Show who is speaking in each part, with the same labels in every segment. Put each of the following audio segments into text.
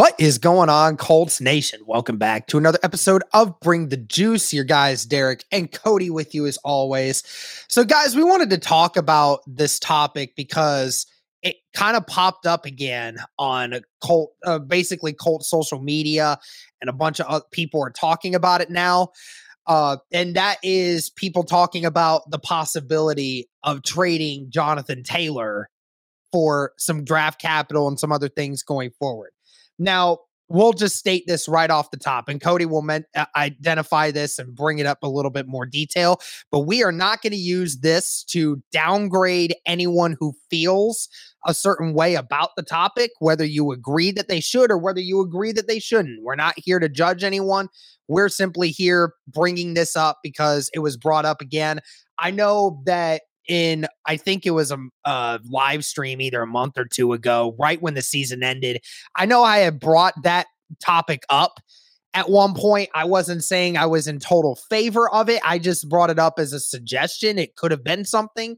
Speaker 1: What is going on, Colts Nation? Welcome back to another episode of Bring the Juice. Your guys, Derek and Cody, with you as always. So, guys, we wanted to talk about this topic because it kind of popped up again on Colt, uh, basically Colt social media, and a bunch of people are talking about it now. Uh, and that is people talking about the possibility of trading Jonathan Taylor for some draft capital and some other things going forward. Now, we'll just state this right off the top, and Cody will men- uh, identify this and bring it up a little bit more detail. But we are not going to use this to downgrade anyone who feels a certain way about the topic, whether you agree that they should or whether you agree that they shouldn't. We're not here to judge anyone. We're simply here bringing this up because it was brought up again. I know that in I think it was a, a, live stream either a month or two ago, right when the season ended. I know I had brought that topic up at one point. I wasn't saying I was in total favor of it. I just brought it up as a suggestion. It could have been something.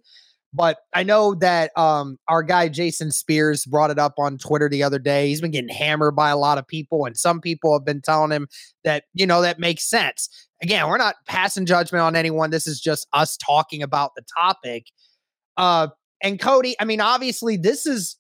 Speaker 1: But I know that um, our guy Jason Spears brought it up on Twitter the other day. He's been getting hammered by a lot of people, and some people have been telling him that, you know, that makes sense again, we're not passing judgment on anyone. This is just us talking about the topic. Uh, and Cody, I mean, obviously, this is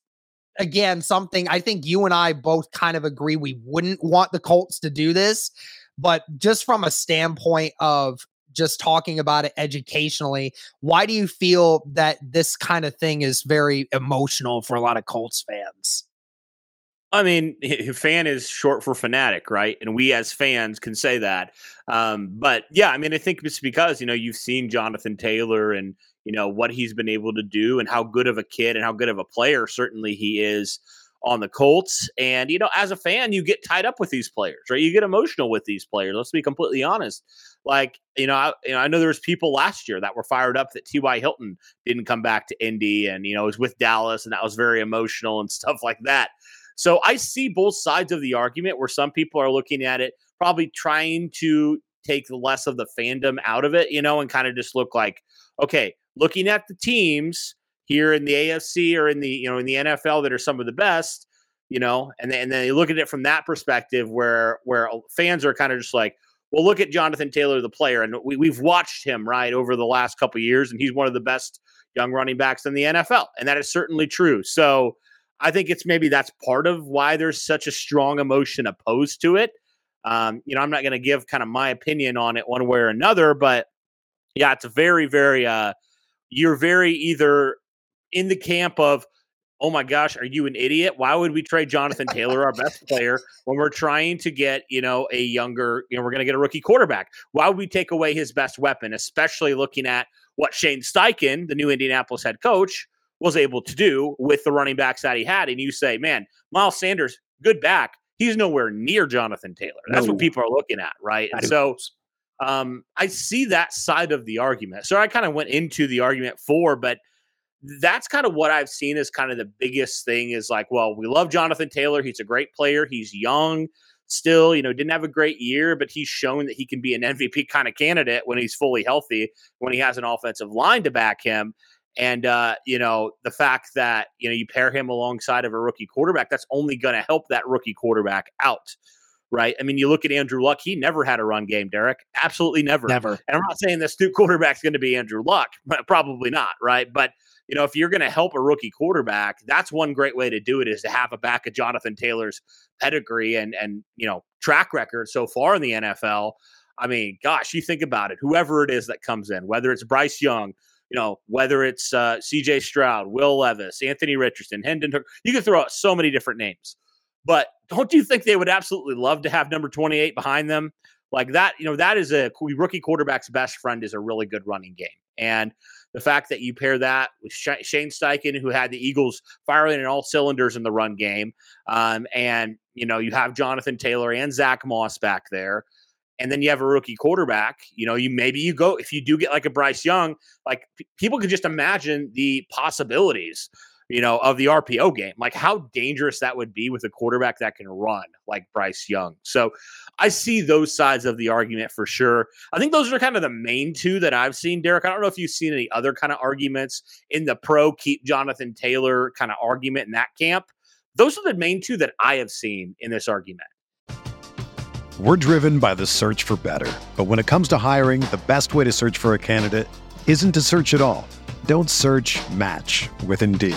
Speaker 1: again something I think you and I both kind of agree we wouldn't want the Colts to do this, but just from a standpoint of just talking about it educationally, why do you feel that this kind of thing is very emotional for a lot of Colts fans?
Speaker 2: I mean, fan is short for fanatic, right? And we as fans can say that. Um, but yeah, I mean, I think it's because, you know, you've seen Jonathan Taylor and, you know, what he's been able to do and how good of a kid and how good of a player certainly he is on the Colts. And, you know, as a fan, you get tied up with these players, right? You get emotional with these players. Let's be completely honest. Like, you know, I, you know, I know there was people last year that were fired up that T.Y. Hilton didn't come back to Indy and, you know, was with Dallas and that was very emotional and stuff like that. So I see both sides of the argument where some people are looking at it, probably trying to take less of the fandom out of it, you know, and kind of just look like, okay, looking at the teams here in the AFC or in the, you know, in the NFL that are some of the best, you know, and then, and then you look at it from that perspective where where fans are kind of just like, well, look at Jonathan Taylor, the player, and we, we've watched him right over the last couple years, and he's one of the best young running backs in the NFL, and that is certainly true. So I think it's maybe that's part of why there's such a strong emotion opposed to it. Um, you know, I'm not going to give kind of my opinion on it one way or another, but yeah, it's a very, very, uh, you're very either in the camp of, oh my gosh, are you an idiot? Why would we trade Jonathan Taylor, our best player, when we're trying to get, you know, a younger, you know, we're going to get a rookie quarterback? Why would we take away his best weapon, especially looking at what Shane Steichen, the new Indianapolis head coach, was able to do with the running backs that he had. And you say, man, Miles Sanders, good back. He's nowhere near Jonathan Taylor. That's no. what people are looking at, right? And so um, I see that side of the argument. So I kind of went into the argument for, but that's kind of what I've seen as kind of the biggest thing is like, well, we love Jonathan Taylor. He's a great player. He's young. still, you know, didn't have a great year, but he's shown that he can be an MVP kind of candidate when he's fully healthy, when he has an offensive line to back him. And uh, you know, the fact that you know you pair him alongside of a rookie quarterback, that's only going to help that rookie quarterback out. Right. I mean, you look at Andrew Luck, he never had a run game, Derek. Absolutely never.
Speaker 1: Never.
Speaker 2: And I'm not saying this new quarterback's going to be Andrew Luck, probably not, right? But you know, if you're going to help a rookie quarterback, that's one great way to do it is to have a back of Jonathan Taylor's pedigree and and you know track record so far in the NFL. I mean, gosh, you think about it. Whoever it is that comes in, whether it's Bryce Young, you know, whether it's uh, C.J. Stroud, Will Levis, Anthony Richardson, Hendon, you can throw out so many different names. But don't you think they would absolutely love to have number 28 behind them? Like that, you know, that is a rookie quarterback's best friend is a really good running game. And the fact that you pair that with Shane Steichen, who had the Eagles firing in all cylinders in the run game, um, and you know you have Jonathan Taylor and Zach Moss back there, and then you have a rookie quarterback. You know, you maybe you go if you do get like a Bryce Young, like p- people can just imagine the possibilities you know, of the RPO game. Like how dangerous that would be with a quarterback that can run like Bryce Young. So I see those sides of the argument for sure. I think those are kind of the main two that I've seen, Derek. I don't know if you've seen any other kind of arguments in the pro keep Jonathan Taylor kind of argument in that camp. Those are the main two that I have seen in this argument.
Speaker 3: We're driven by the search for better. But when it comes to hiring, the best way to search for a candidate isn't to search at all. Don't search match with Indeed.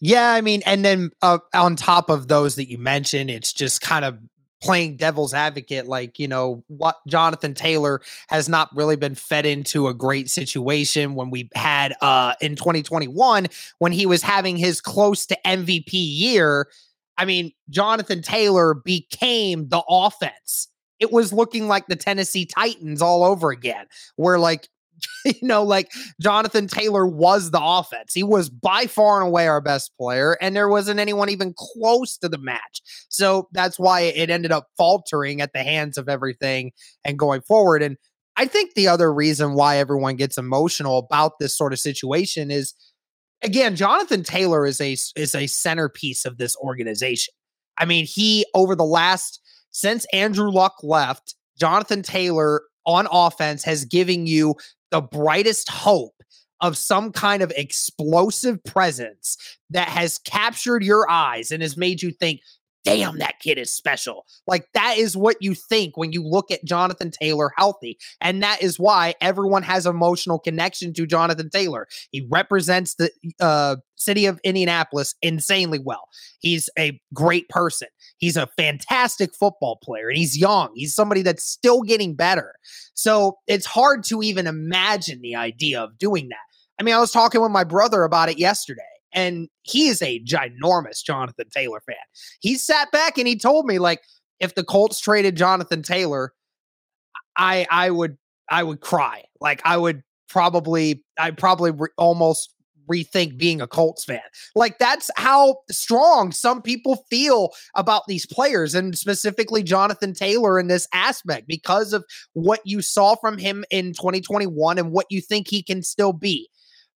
Speaker 1: Yeah, I mean, and then uh, on top of those that you mentioned, it's just kind of playing devil's advocate like you know what Jonathan Taylor has not really been fed into a great situation when we had uh in 2021 when he was having his close to MVP year. I mean Jonathan Taylor became the offense. It was looking like the Tennessee Titans all over again where like you know, like Jonathan Taylor was the offense. He was by far and away our best player, and there wasn't anyone even close to the match. So that's why it ended up faltering at the hands of everything and going forward. And I think the other reason why everyone gets emotional about this sort of situation is again, Jonathan Taylor is a is a centerpiece of this organization. I mean, he over the last since Andrew Luck left, Jonathan Taylor on offense has given you the brightest hope of some kind of explosive presence that has captured your eyes and has made you think, damn, that kid is special. Like that is what you think when you look at Jonathan Taylor healthy. And that is why everyone has emotional connection to Jonathan Taylor. He represents the uh, city of Indianapolis insanely well. He's a great person. He's a fantastic football player and he's young. He's somebody that's still getting better. So it's hard to even imagine the idea of doing that. I mean, I was talking with my brother about it yesterday and he is a ginormous Jonathan Taylor fan. He sat back and he told me like if the Colts traded Jonathan Taylor, I I would I would cry. Like I would probably I probably re- almost rethink being a Colts fan. Like that's how strong some people feel about these players and specifically Jonathan Taylor in this aspect because of what you saw from him in 2021 and what you think he can still be.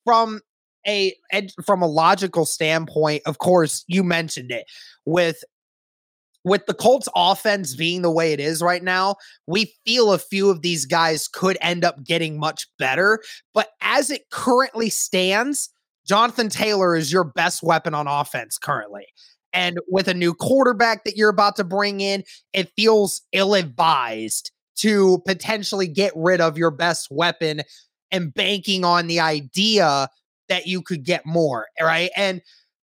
Speaker 1: From a from a logical standpoint, of course, you mentioned it with with the Colts offense being the way it is right now, we feel a few of these guys could end up getting much better. But as it currently stands, Jonathan Taylor is your best weapon on offense currently. And with a new quarterback that you're about to bring in, it feels ill advised to potentially get rid of your best weapon and banking on the idea that you could get more. Right. And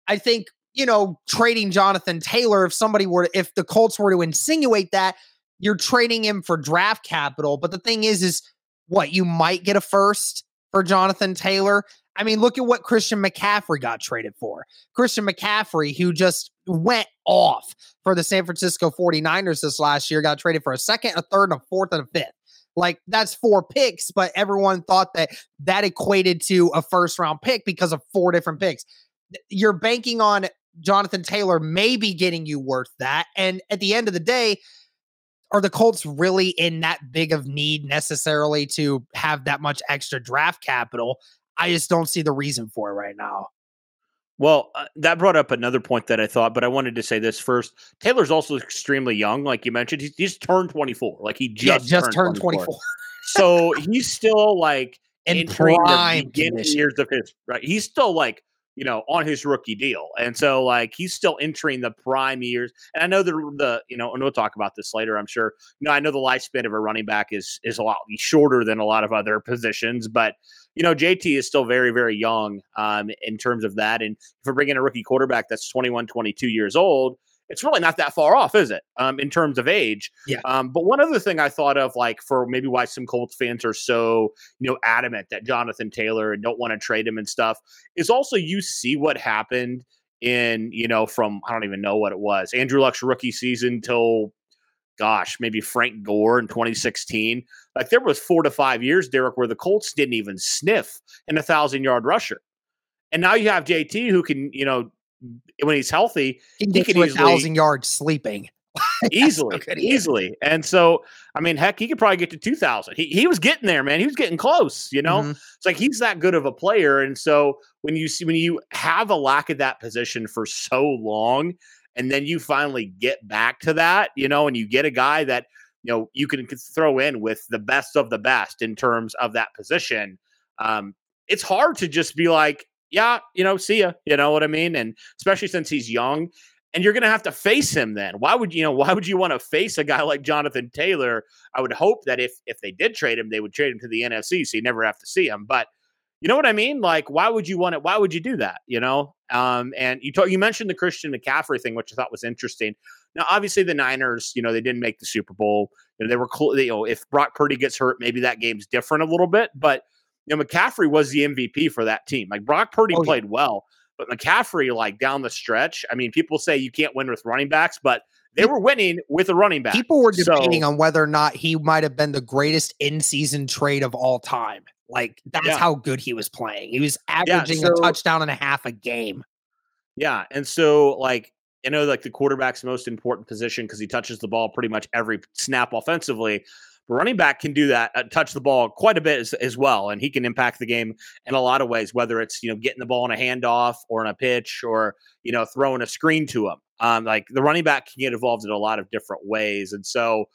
Speaker 1: I think, you know, trading Jonathan Taylor, if somebody were, if the Colts were to insinuate that, you're trading him for draft capital. But the thing is, is what you might get a first for Jonathan Taylor. I mean, look at what Christian McCaffrey got traded for. Christian McCaffrey, who just went off for the San Francisco 49ers this last year, got traded for a second, a third, and a fourth, and a fifth. Like that's four picks, but everyone thought that that equated to a first round pick because of four different picks. You're banking on Jonathan Taylor maybe getting you worth that. And at the end of the day, are the Colts really in that big of need necessarily to have that much extra draft capital? I just don't see the reason for it right now.
Speaker 2: Well, uh, that brought up another point that I thought, but I wanted to say this first. Taylor's also extremely young, like you mentioned. He's, he's turned 24. Like he just,
Speaker 1: yeah, just turned, turned 24. 24.
Speaker 2: so he's still like
Speaker 1: in prime
Speaker 2: years of his right. He's still like you know, on his rookie deal. And so like he's still entering the prime years. And I know the the you know, and we'll talk about this later, I'm sure. You know, I know the lifespan of a running back is is a lot shorter than a lot of other positions, but you know, JT is still very, very young um, in terms of that. And if we're bringing a rookie quarterback that's 21, 22 years old, it's really not that far off, is it? Um, in terms of age.
Speaker 1: Yeah.
Speaker 2: Um, but one other thing I thought of, like for maybe why some Colts fans are so you know adamant that Jonathan Taylor and don't want to trade him and stuff, is also you see what happened in you know from I don't even know what it was Andrew Luck's rookie season till gosh maybe Frank Gore in 2016. Like there was four to five years, Derek, where the Colts didn't even sniff an a thousand yard rusher. And now you have JT who can, you know, when he's healthy,
Speaker 1: he, he can a thousand yards sleeping
Speaker 2: easily, so easily. And so, I mean, heck, he could probably get to two thousand. He he was getting there, man. He was getting close. You know, mm-hmm. it's like he's that good of a player. And so when you see when you have a lack of that position for so long, and then you finally get back to that, you know, and you get a guy that you know you can throw in with the best of the best in terms of that position. Um, it's hard to just be like, yeah, you know, see ya. You know what I mean? And especially since he's young and you're going to have to face him then. Why would you know, why would you want to face a guy like Jonathan Taylor? I would hope that if if they did trade him, they would trade him to the NFC so you never have to see him. But you know what I mean? Like, why would you want it? Why would you do that? You know? Um, and you talk, you mentioned the Christian McCaffrey thing, which I thought was interesting. Now, obviously, the Niners, you know, they didn't make the Super Bowl. You know, they were, cl- you know, if Brock Purdy gets hurt, maybe that game's different a little bit. But you know, McCaffrey was the MVP for that team. Like Brock Purdy oh, played yeah. well, but McCaffrey, like down the stretch, I mean, people say you can't win with running backs, but they were winning with a running back.
Speaker 1: People were debating so, on whether or not he might have been the greatest in season trade of all time. Like that's yeah. how good he was playing. He was averaging yeah, so, a touchdown and a half a game.
Speaker 2: Yeah. And so like I know like the quarterback's most important position because he touches the ball pretty much every snap offensively running back can do that, uh, touch the ball quite a bit as, as, well, and he can impact the game in a lot of ways. Whether it's you know getting the ball in a handoff or in a pitch, or you know throwing a screen to him. Um, like the running back can get involved in a lot of different ways, and so.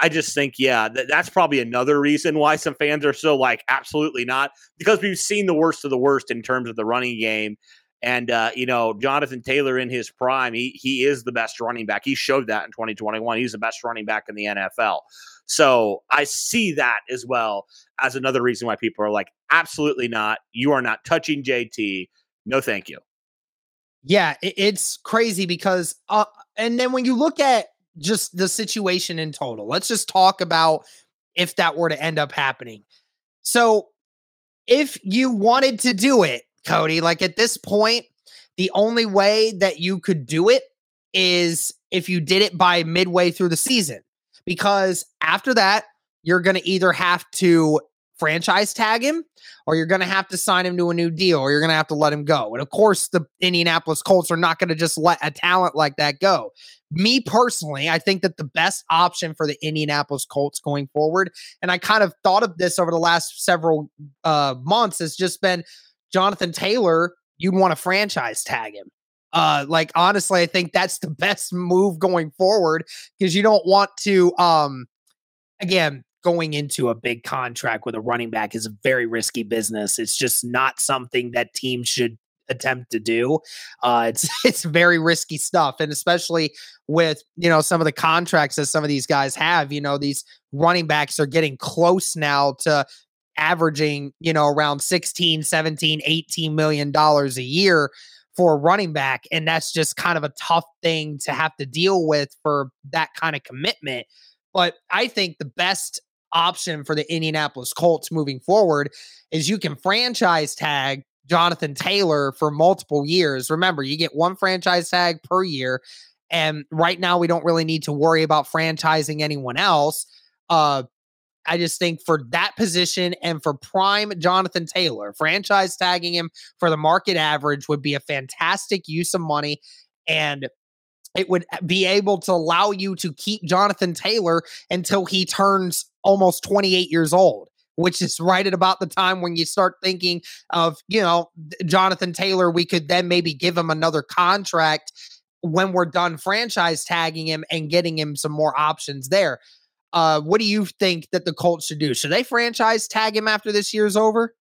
Speaker 2: I just think, yeah, th- that's probably another reason why some fans are so like, absolutely not, because we've seen the worst of the worst in terms of the running game. And uh, you know, Jonathan Taylor in his prime, he he is the best running back. He showed that in 2021. He's the best running back in the NFL. So I see that as well as another reason why people are like, absolutely not. You are not touching JT. No, thank you.
Speaker 1: Yeah, it's crazy because, uh, and then when you look at just the situation in total, let's just talk about if that were to end up happening. So, if you wanted to do it, Cody, like at this point, the only way that you could do it is if you did it by midway through the season because after that, you're going to either have to franchise tag him or you're going to have to sign him to a new deal or you're going to have to let him go. And of course, the Indianapolis Colts are not going to just let a talent like that go. Me personally, I think that the best option for the Indianapolis Colts going forward, and I kind of thought of this over the last several uh, months, has just been Jonathan Taylor. You'd want to franchise tag him. Uh, like honestly, I think that's the best move going forward because you don't want to. Um, again, going into a big contract with a running back is a very risky business. It's just not something that teams should attempt to do. Uh, it's it's very risky stuff, and especially with you know some of the contracts that some of these guys have. You know, these running backs are getting close now to averaging you know around 16 17 18 million dollars a year for a running back and that's just kind of a tough thing to have to deal with for that kind of commitment but i think the best option for the indianapolis colts moving forward is you can franchise tag Jonathan Taylor for multiple years. Remember, you get one franchise tag per year. And right now, we don't really need to worry about franchising anyone else. Uh, I just think for that position and for prime Jonathan Taylor, franchise tagging him for the market average would be a fantastic use of money. And it would be able to allow you to keep Jonathan Taylor until he turns almost 28 years old which is right at about the time when you start thinking of, you know, Jonathan Taylor, we could then maybe give him another contract when we're done franchise tagging him and getting him some more options there. Uh, what do you think that the Colts should do? Should they franchise tag him after this year's over?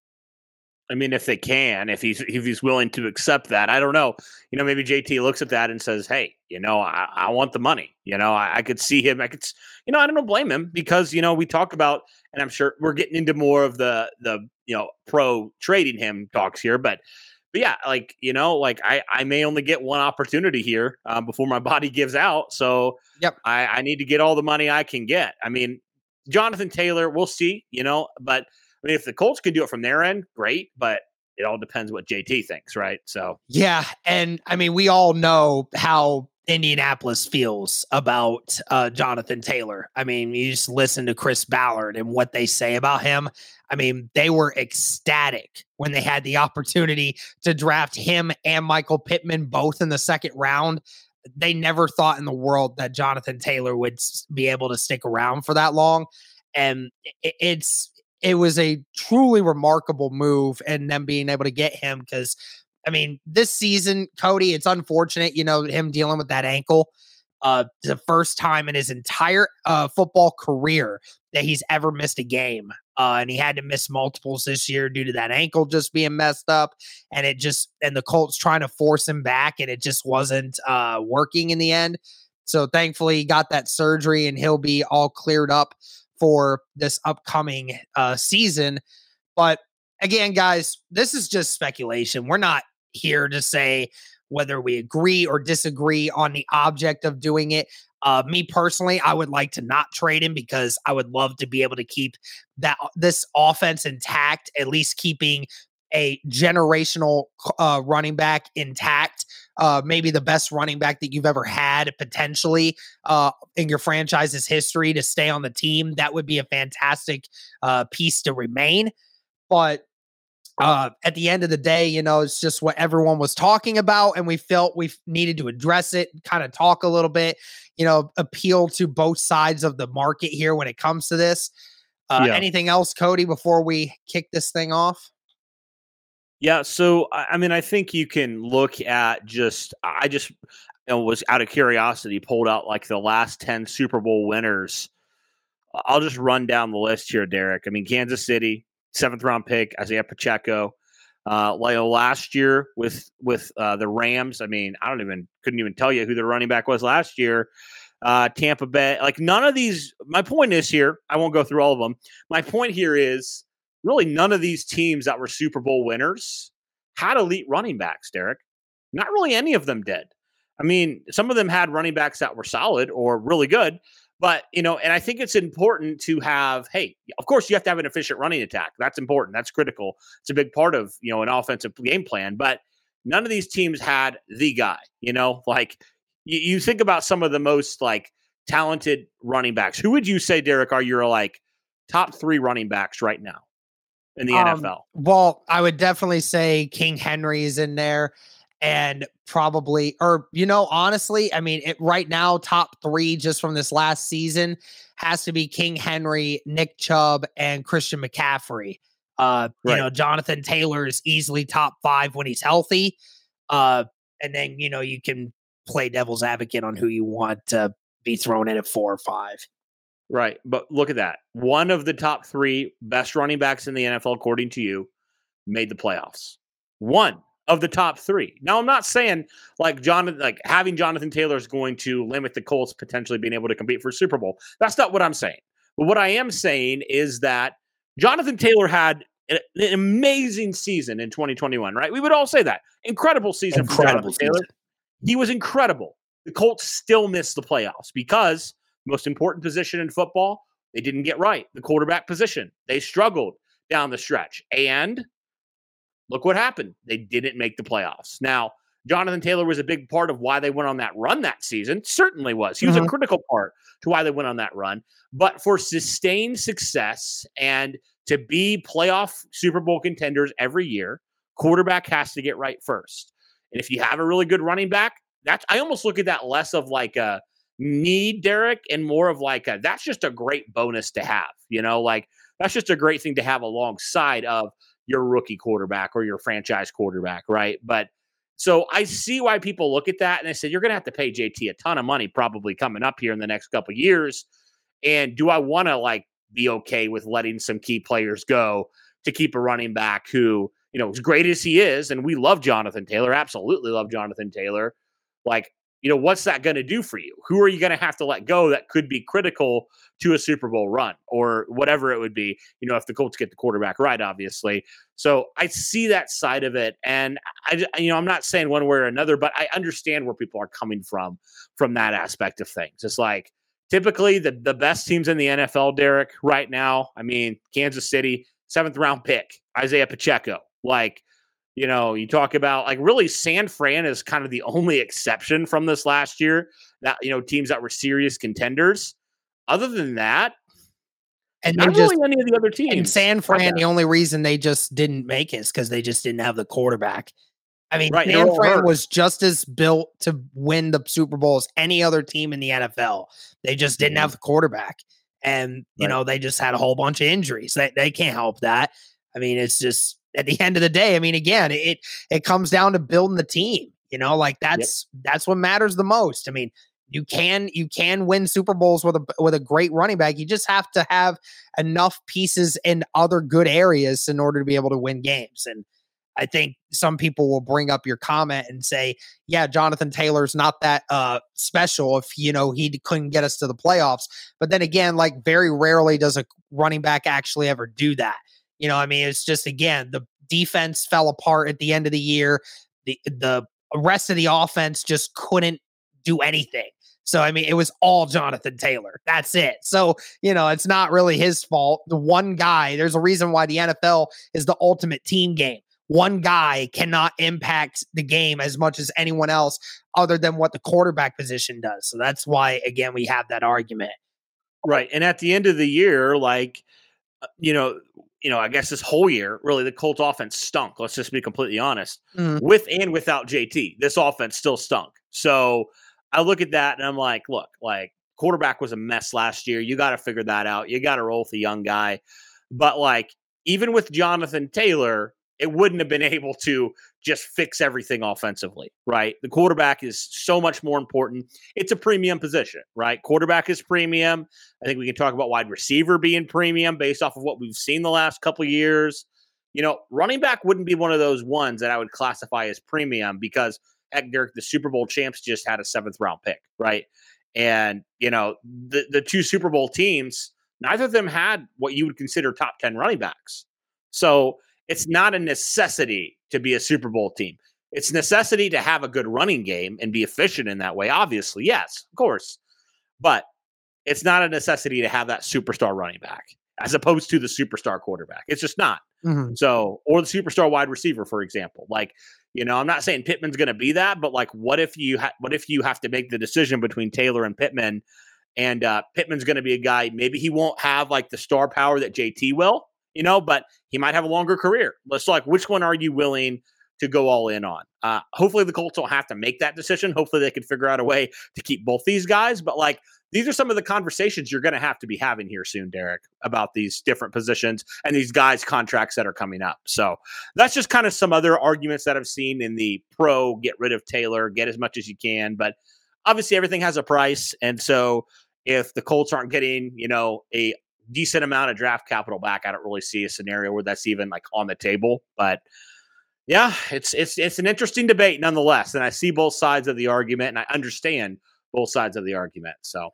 Speaker 2: I mean, if they can, if he's if he's willing to accept that, I don't know. You know, maybe JT looks at that and says, "Hey, you know, I, I want the money." You know, I, I, could see him. I could, you know, I don't blame him because you know we talk about, and I'm sure we're getting into more of the the you know pro trading him talks here, but but yeah, like you know, like I I may only get one opportunity here um, before my body gives out, so
Speaker 1: yep,
Speaker 2: I I need to get all the money I can get. I mean, Jonathan Taylor, we'll see, you know, but I mean, if the Colts can do it from their end, great, but it all depends what JT thinks, right? So,
Speaker 1: yeah. And I mean, we all know how Indianapolis feels about uh, Jonathan Taylor. I mean, you just listen to Chris Ballard and what they say about him. I mean, they were ecstatic when they had the opportunity to draft him and Michael Pittman both in the second round. They never thought in the world that Jonathan Taylor would be able to stick around for that long. And it's it was a truly remarkable move and them being able to get him because I mean, this season, Cody, it's unfortunate, you know, him dealing with that ankle. Uh, the first time in his entire uh, football career that he's ever missed a game. Uh, and he had to miss multiples this year due to that ankle just being messed up. And it just, and the Colts trying to force him back, and it just wasn't uh, working in the end. So thankfully, he got that surgery and he'll be all cleared up for this upcoming uh, season. But again, guys, this is just speculation. We're not here to say whether we agree or disagree on the object of doing it. Uh, me personally, I would like to not trade him because I would love to be able to keep that this offense intact, at least keeping a generational uh, running back intact, uh, maybe the best running back that you've ever had potentially uh, in your franchise's history to stay on the team. That would be a fantastic uh, piece to remain. But uh, at the end of the day, you know, it's just what everyone was talking about, and we felt we needed to address it, kind of talk a little bit, you know, appeal to both sides of the market here when it comes to this. Uh, yeah. Anything else, Cody, before we kick this thing off?
Speaker 2: Yeah, so I mean, I think you can look at just I just you know, was out of curiosity pulled out like the last ten Super Bowl winners. I'll just run down the list here, Derek. I mean, Kansas City seventh round pick Isaiah Pacheco. Uh, like last year with with uh, the Rams, I mean, I don't even couldn't even tell you who the running back was last year. Uh, Tampa Bay, like none of these. My point is here. I won't go through all of them. My point here is really none of these teams that were Super Bowl winners had elite running backs, Derek. Not really any of them did. I mean, some of them had running backs that were solid or really good, but, you know, and I think it's important to have, hey, of course, you have to have an efficient running attack. That's important. That's critical. It's a big part of, you know, an offensive game plan. But none of these teams had the guy, you know, like you, you think about some of the most like talented running backs. Who would you say, Derek, are your like top three running backs right now? in the um, NFL?
Speaker 1: Well, I would definitely say King Henry is in there and probably or you know honestly i mean it right now top three just from this last season has to be king henry nick chubb and christian mccaffrey uh right. you know jonathan taylor is easily top five when he's healthy uh and then you know you can play devil's advocate on who you want to be thrown in at four or five
Speaker 2: Right. But look at that. One of the top three best running backs in the NFL, according to you, made the playoffs. One of the top three. Now, I'm not saying like Jonathan, like having Jonathan Taylor is going to limit the Colts potentially being able to compete for Super Bowl. That's not what I'm saying. But what I am saying is that Jonathan Taylor had an, amazing season in 2021, right? We would all say that. Incredible season incredible for Jonathan Taylor. He was incredible. The Colts still missed the playoffs because most important position in football, they didn't get right. The quarterback position. They struggled down the stretch. And look what happened. They didn't make the playoffs. Now, Jonathan Taylor was a big part of why they went on that run that season. Certainly was. He was mm-hmm. a critical part to why they went on that run. But for sustained success and to be playoff Super Bowl contenders every year, quarterback has to get right first. And if you have a really good running back, that's I almost look at that less of like a need, Derek, and more of like a, that's just a great bonus to have. You know, like that's just a great thing to have alongside of your rookie quarterback or your franchise quarterback, right? But so I mm. see why people look at that and they say you're going to have to pay JT a ton of money probably coming up here in the next couple years. And do I want to like be okay with letting some key players go to keep a running back who, you know, as great as he is, and we love Jonathan Taylor, absolutely love Jonathan Taylor. Like you know, what's that going to do for you? Who are you going to have to let go that could be critical to a Super Bowl run or whatever it would be, you know, if the Colts get the quarterback right, obviously. So I see that side of it. And I, you know, I'm not saying one way or another, but I understand where people are coming from, from that aspect of things. It's like typically the, the best teams in the NFL, Derek, right now, I mean, Kansas City, seventh round pick, Isaiah Pacheco. Like, you know, you talk about like really San Fran is kind of the only exception from this last year that, you know, teams that were serious contenders. Other than that,
Speaker 1: and not just, really any of the other teams. In San Fran, the only reason they just didn't make it is because they just didn't have the quarterback. I mean, right, San Fran hurt. was just as built to win the Super Bowl as any other team in the NFL. They just didn't mm-hmm. have the quarterback. And, you right. know, they just had a whole bunch of injuries. They, they can't help that. I mean, it's just at the end of the day, I mean, again, it it comes down to building the team. You know, like that's yep. that's what matters the most. I mean, you can you can win Super Bowls with a with a great running back. You just have to have enough pieces in other good areas in order to be able to win games. And I think some people will bring up your comment and say, "Yeah, Jonathan Taylor's not that uh, special if you know he couldn't get us to the playoffs." But then again, like very rarely does a running back actually ever do that. You know, I mean, it's just again the defense fell apart at the end of the year. The the rest of the offense just couldn't do anything. So I mean, it was all Jonathan Taylor. That's it. So you know, it's not really his fault. The one guy. There's a reason why the NFL is the ultimate team game. One guy cannot impact the game as much as anyone else, other than what the quarterback position does. So that's why, again, we have that argument.
Speaker 2: Right. And at the end of the year, like, uh, you know, you know, I guess this whole year, really, the Colts offense stunk. Let's just be completely honest. Mm-hmm. With and without JT, this offense still stunk. So I look at that and I'm like, look, like quarterback was a mess last year. You got to figure that out. You got to roll with a young guy. But like, even with Jonathan Taylor, it wouldn't have been able to just fix everything offensively, right? The quarterback is so much more important. It's a premium position, right? Quarterback is premium. I think we can talk about wide receiver being premium based off of what we've seen the last couple years. You know, running back wouldn't be one of those ones that I would classify as premium because heck, the Super Bowl champs just had a seventh round pick, right? And you know, the the two Super Bowl teams, neither of them had what you would consider top ten running backs. So it's not a necessity to be a Super Bowl team. It's necessity to have a good running game and be efficient in that way. Obviously, yes, of course. But it's not a necessity to have that superstar running back as opposed to the superstar quarterback. It's just not. Mm-hmm. So, or the superstar wide receiver, for example. Like, you know, I'm not saying Pittman's going to be that, but like, what if you ha- what if you have to make the decision between Taylor and Pittman, and uh, Pittman's going to be a guy maybe he won't have like the star power that JT will, you know, but he might have a longer career. Let's like, which one are you willing to go all in on? Uh, hopefully, the Colts don't have to make that decision. Hopefully, they can figure out a way to keep both these guys. But like, these are some of the conversations you're going to have to be having here soon, Derek, about these different positions and these guys' contracts that are coming up. So that's just kind of some other arguments that I've seen in the pro get rid of Taylor, get as much as you can. But obviously, everything has a price. And so if the Colts aren't getting, you know, a decent amount of draft capital back. I don't really see a scenario where that's even like on the table. But Yeah, it's it's it's an interesting debate nonetheless, and I see both sides of the argument, and I understand both sides of the argument. So,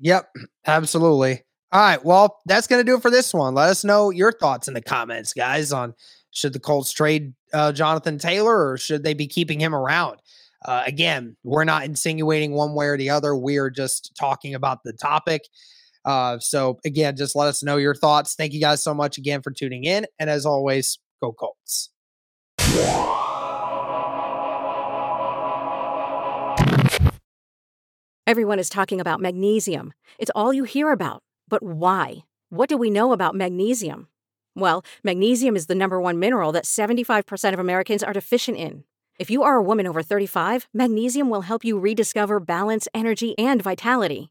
Speaker 1: yep, absolutely. All right, well, that's going to do it for this one. Let us know your thoughts in the comments, guys, on should the Colts trade uh, Jonathan Taylor or should they be keeping him around? Uh, again, we're not insinuating one way or the other. We're just talking about the topic. Uh, so, again, just let us know your thoughts. Thank you guys so much again for tuning in. And as always, go Colts.
Speaker 4: Everyone is talking about magnesium. It's all you hear about. But why? What do we know about magnesium? Well, magnesium is the number one mineral that 75% of Americans are deficient in. If you are a woman over 35, magnesium will help you rediscover balance, energy, and vitality.